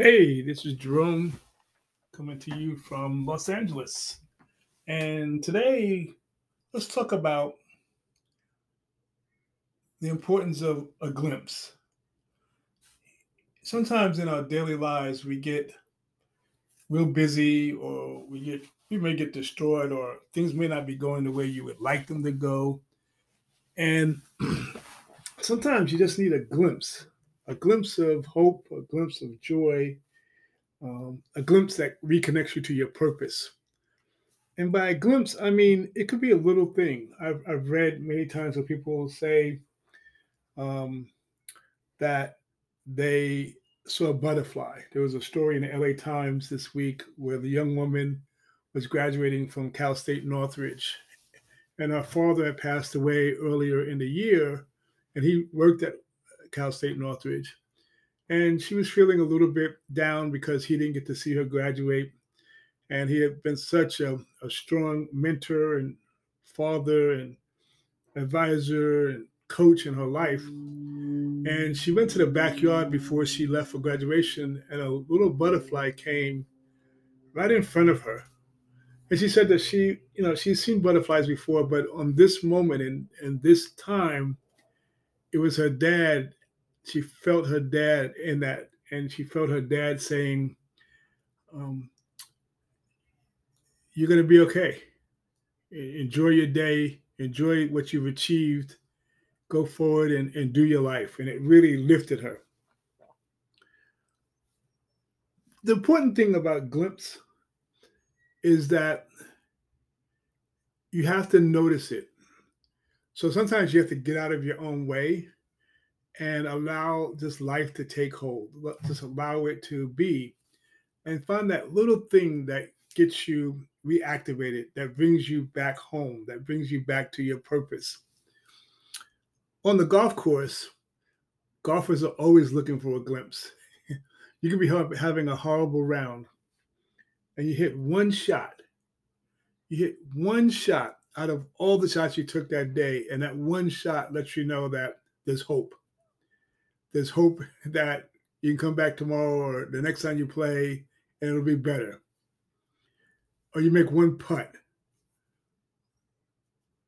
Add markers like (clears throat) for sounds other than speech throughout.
Hey, this is Jerome coming to you from Los Angeles. And today, let's talk about the importance of a glimpse. Sometimes in our daily lives, we get real busy or we get we may get destroyed or things may not be going the way you would like them to go. And (clears throat) sometimes you just need a glimpse a glimpse of hope, a glimpse of joy, um, a glimpse that reconnects you to your purpose. And by a glimpse, I mean it could be a little thing. I've, I've read many times where people say um, that they saw a butterfly. There was a story in the LA Times this week where the young woman was graduating from Cal State Northridge, and her father had passed away earlier in the year, and he worked at Cal State Northridge. And she was feeling a little bit down because he didn't get to see her graduate. And he had been such a, a strong mentor and father and advisor and coach in her life. And she went to the backyard before she left for graduation, and a little butterfly came right in front of her. And she said that she, you know, she's seen butterflies before, but on this moment and, and this time, it was her dad she felt her dad in that, and she felt her dad saying, um, "You're going to be okay. Enjoy your day. Enjoy what you've achieved. Go forward and, and do your life." And it really lifted her. The important thing about glimpse is that you have to notice it. So sometimes you have to get out of your own way and allow this life to take hold. Just allow it to be and find that little thing that gets you reactivated, that brings you back home, that brings you back to your purpose. On the golf course, golfers are always looking for a glimpse. (laughs) you can be having a horrible round and you hit one shot. You hit one shot out of all the shots you took that day, and that one shot lets you know that there's hope there's hope (laughs) that you can come back tomorrow or the next time you play and it'll be better. Or you make one putt.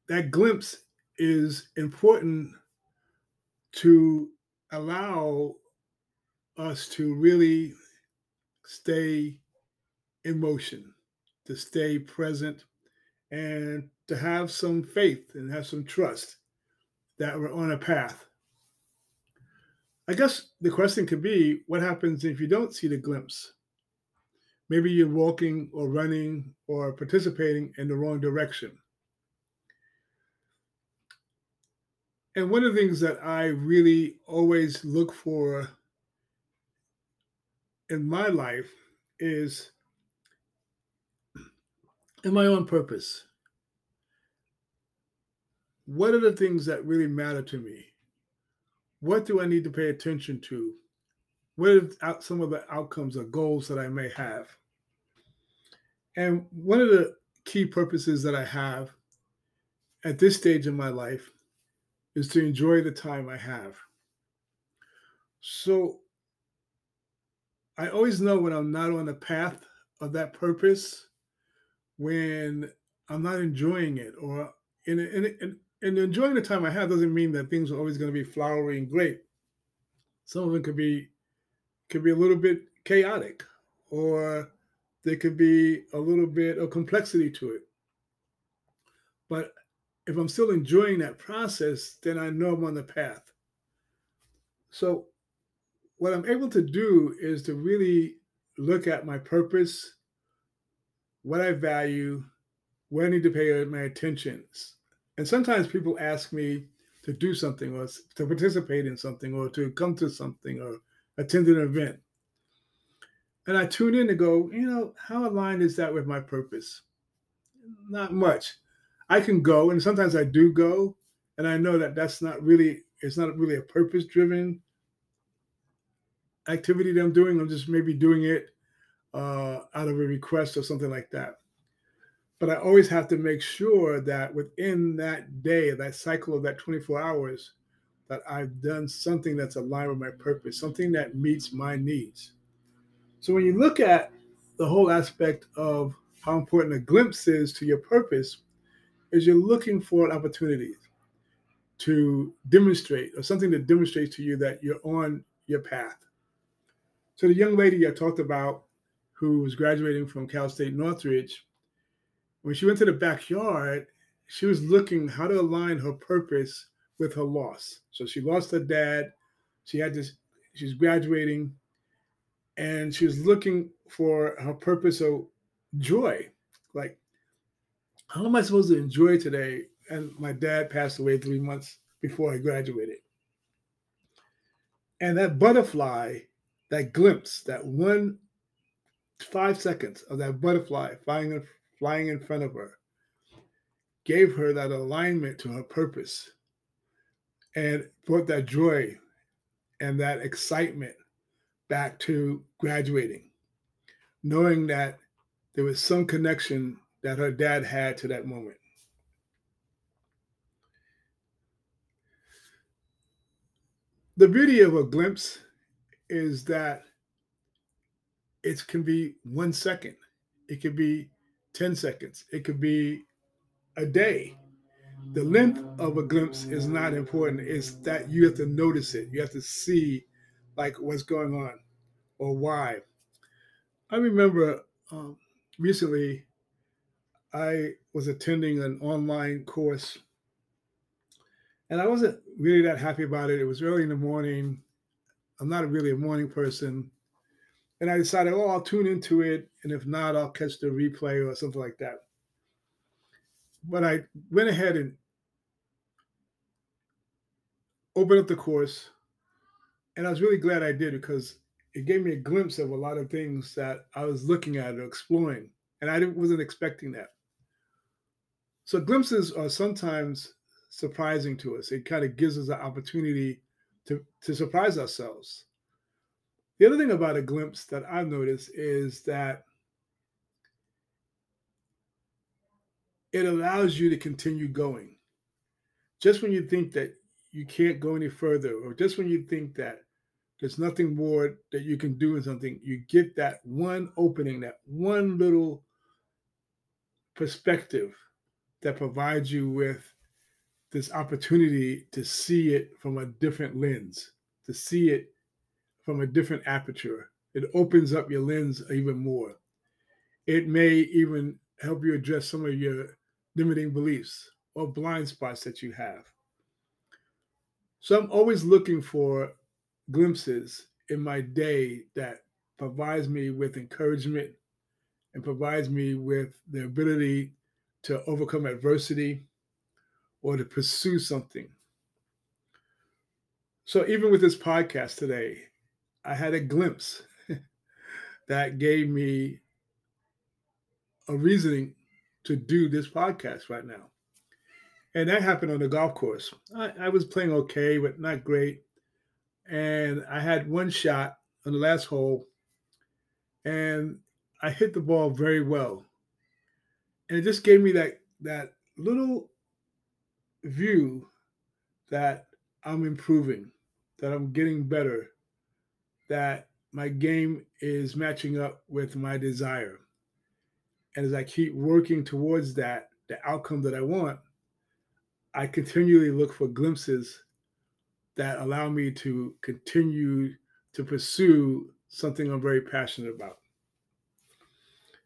That glimpse is important to allow us to really stay in motion, to stay present, and to have some faith and have some trust that we're on a path I guess the question could be what happens if you don't see the glimpse? Maybe you're walking or running or participating in the wrong direction. And one of the things that I really always look for in my life is in my own purpose. What are the things that really matter to me? What do I need to pay attention to? What are some of the outcomes or goals that I may have? And one of the key purposes that I have at this stage in my life is to enjoy the time I have. So I always know when I'm not on the path of that purpose, when I'm not enjoying it, or in, in, in and enjoying the time I have doesn't mean that things are always going to be flowery and great. Some of them could be could be a little bit chaotic, or there could be a little bit of complexity to it. But if I'm still enjoying that process, then I know I'm on the path. So what I'm able to do is to really look at my purpose, what I value, where I need to pay my attentions and sometimes people ask me to do something or to participate in something or to come to something or attend an event. And I tune in to go, you know, how aligned is that with my purpose? Not much. I can go, and sometimes I do go, and I know that that's not really, it's not really a purpose driven activity that I'm doing. I'm just maybe doing it uh, out of a request or something like that but I always have to make sure that within that day, that cycle of that 24 hours, that I've done something that's aligned with my purpose, something that meets my needs. So when you look at the whole aspect of how important a glimpse is to your purpose, is you're looking for opportunities to demonstrate or something that demonstrates to you that you're on your path. So the young lady I talked about who was graduating from Cal State Northridge, when she went to the backyard, she was looking how to align her purpose with her loss. So she lost her dad. She had this, she's graduating, and she was looking for her purpose of joy. Like, how am I supposed to enjoy today? And my dad passed away three months before I graduated. And that butterfly, that glimpse, that one five seconds of that butterfly flying, flying in front of her gave her that alignment to her purpose and brought that joy and that excitement back to graduating, knowing that there was some connection that her dad had to that moment. The beauty of a glimpse is that it can be one second, it could be 10 seconds, it could be a day. The length of a glimpse is not important. It's that you have to notice it. You have to see like what's going on or why. I remember um, recently I was attending an online course and I wasn't really that happy about it. It was early in the morning. I'm not really a morning person. And I decided, oh, I'll tune into it. And if not, I'll catch the replay or something like that but I went ahead and opened up the course, and I was really glad I did because it gave me a glimpse of a lot of things that I was looking at or exploring, and I wasn't expecting that. So glimpses are sometimes surprising to us. It kind of gives us an opportunity to, to surprise ourselves. The other thing about a glimpse that I've noticed is that it allows you to continue going. Just when you think that you can't go any further, or just when you think that there's nothing more that you can do in something, you get that one opening, that one little perspective that provides you with this opportunity to see it from a different lens, to see it from a different aperture. It opens up your lens even more. It may even help you address some of your limiting beliefs or blind spots that you have. So I'm always looking for glimpses in my day that provides me with encouragement and provides me with the ability to overcome adversity or to pursue something. So even with this podcast today, I had a glimpse (laughs) that gave me a reasoning to do this podcast right now. And that happened on the golf course. I, I, was playing okay, but not great. And I had one shot on the last hole, and I hit the ball very well. And it just gave me that that little view that I'm improving, that I'm getting better, that my game is matching up with my desire. And as I keep working towards that, the outcome that I want, I continually look for glimpses that allow me to continue to pursue something I'm very passionate about.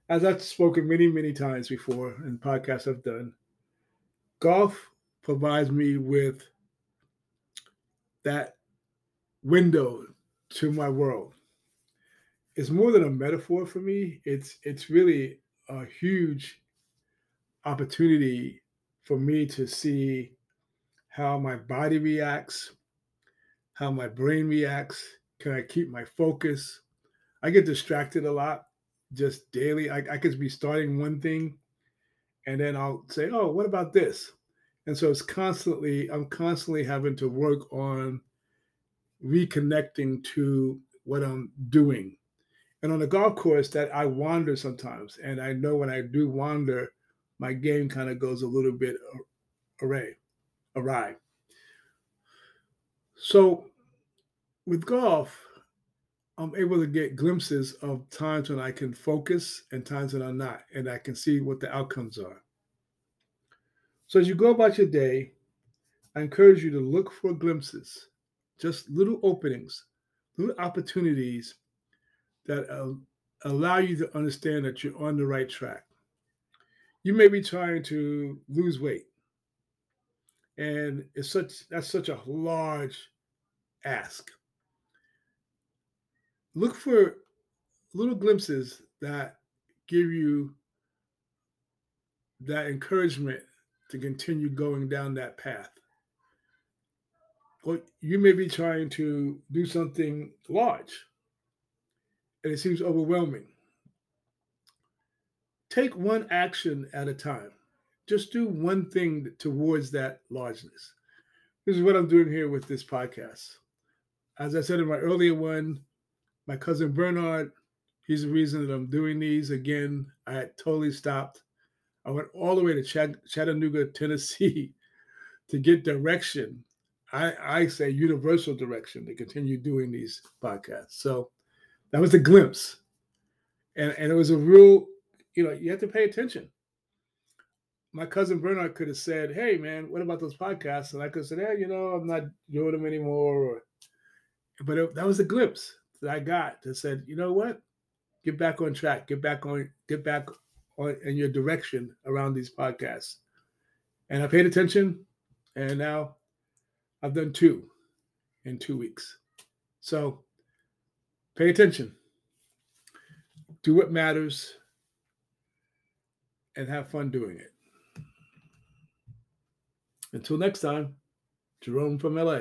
As I've spoken many, many times before in podcasts I've done, golf provides me with that window to my world. It's more than a metaphor for me. It's it's really a huge opportunity for me to see how my body reacts, how my brain reacts. Can I keep my focus? I get distracted a lot just daily. I, I could be starting one thing and then I'll say, oh, what about this? And so it's constantly, I'm constantly having to work on reconnecting to what I'm doing and on the golf course, that I wander sometimes, and I know when I do wander, my game kind of goes a little bit array, awry. So with golf, I'm able to get glimpses of times when I can focus and times when I'm not, and I can see what the outcomes are. So as you go about your day, I encourage you to look for glimpses, just little openings, little opportunities that uh, allow you to understand that you're on the right track. You may be trying to lose weight, and it's such that's such a large ask. Look for little glimpses that give you that encouragement to continue going down that path. You may be trying to do something large and it seems overwhelming. Take one action at a time. Just do one thing towards that largeness. This is what I'm doing here with this podcast. As I said in my earlier one, my cousin Bernard, he's the reason that I'm doing these. Again, I had totally stopped. I went all the way to Chattanooga, (laughs) Tennessee to get direction. I, I say universal direction to continue doing these podcasts. So that was a glimpse. And, and it was a real, you know, you have to pay attention. My cousin Bernard could have said, Hey, man, what about those podcasts? And I could have said, Hey, you know, I'm not doing them anymore. Or, but it, that was a glimpse that I got that said, you know what? Get back on track. Get back on. Get back on in your direction around these podcasts. And I paid attention, and now I've done two in two weeks. So Pay attention. Do what matters and have fun doing it. Until next time, Jerome from LA.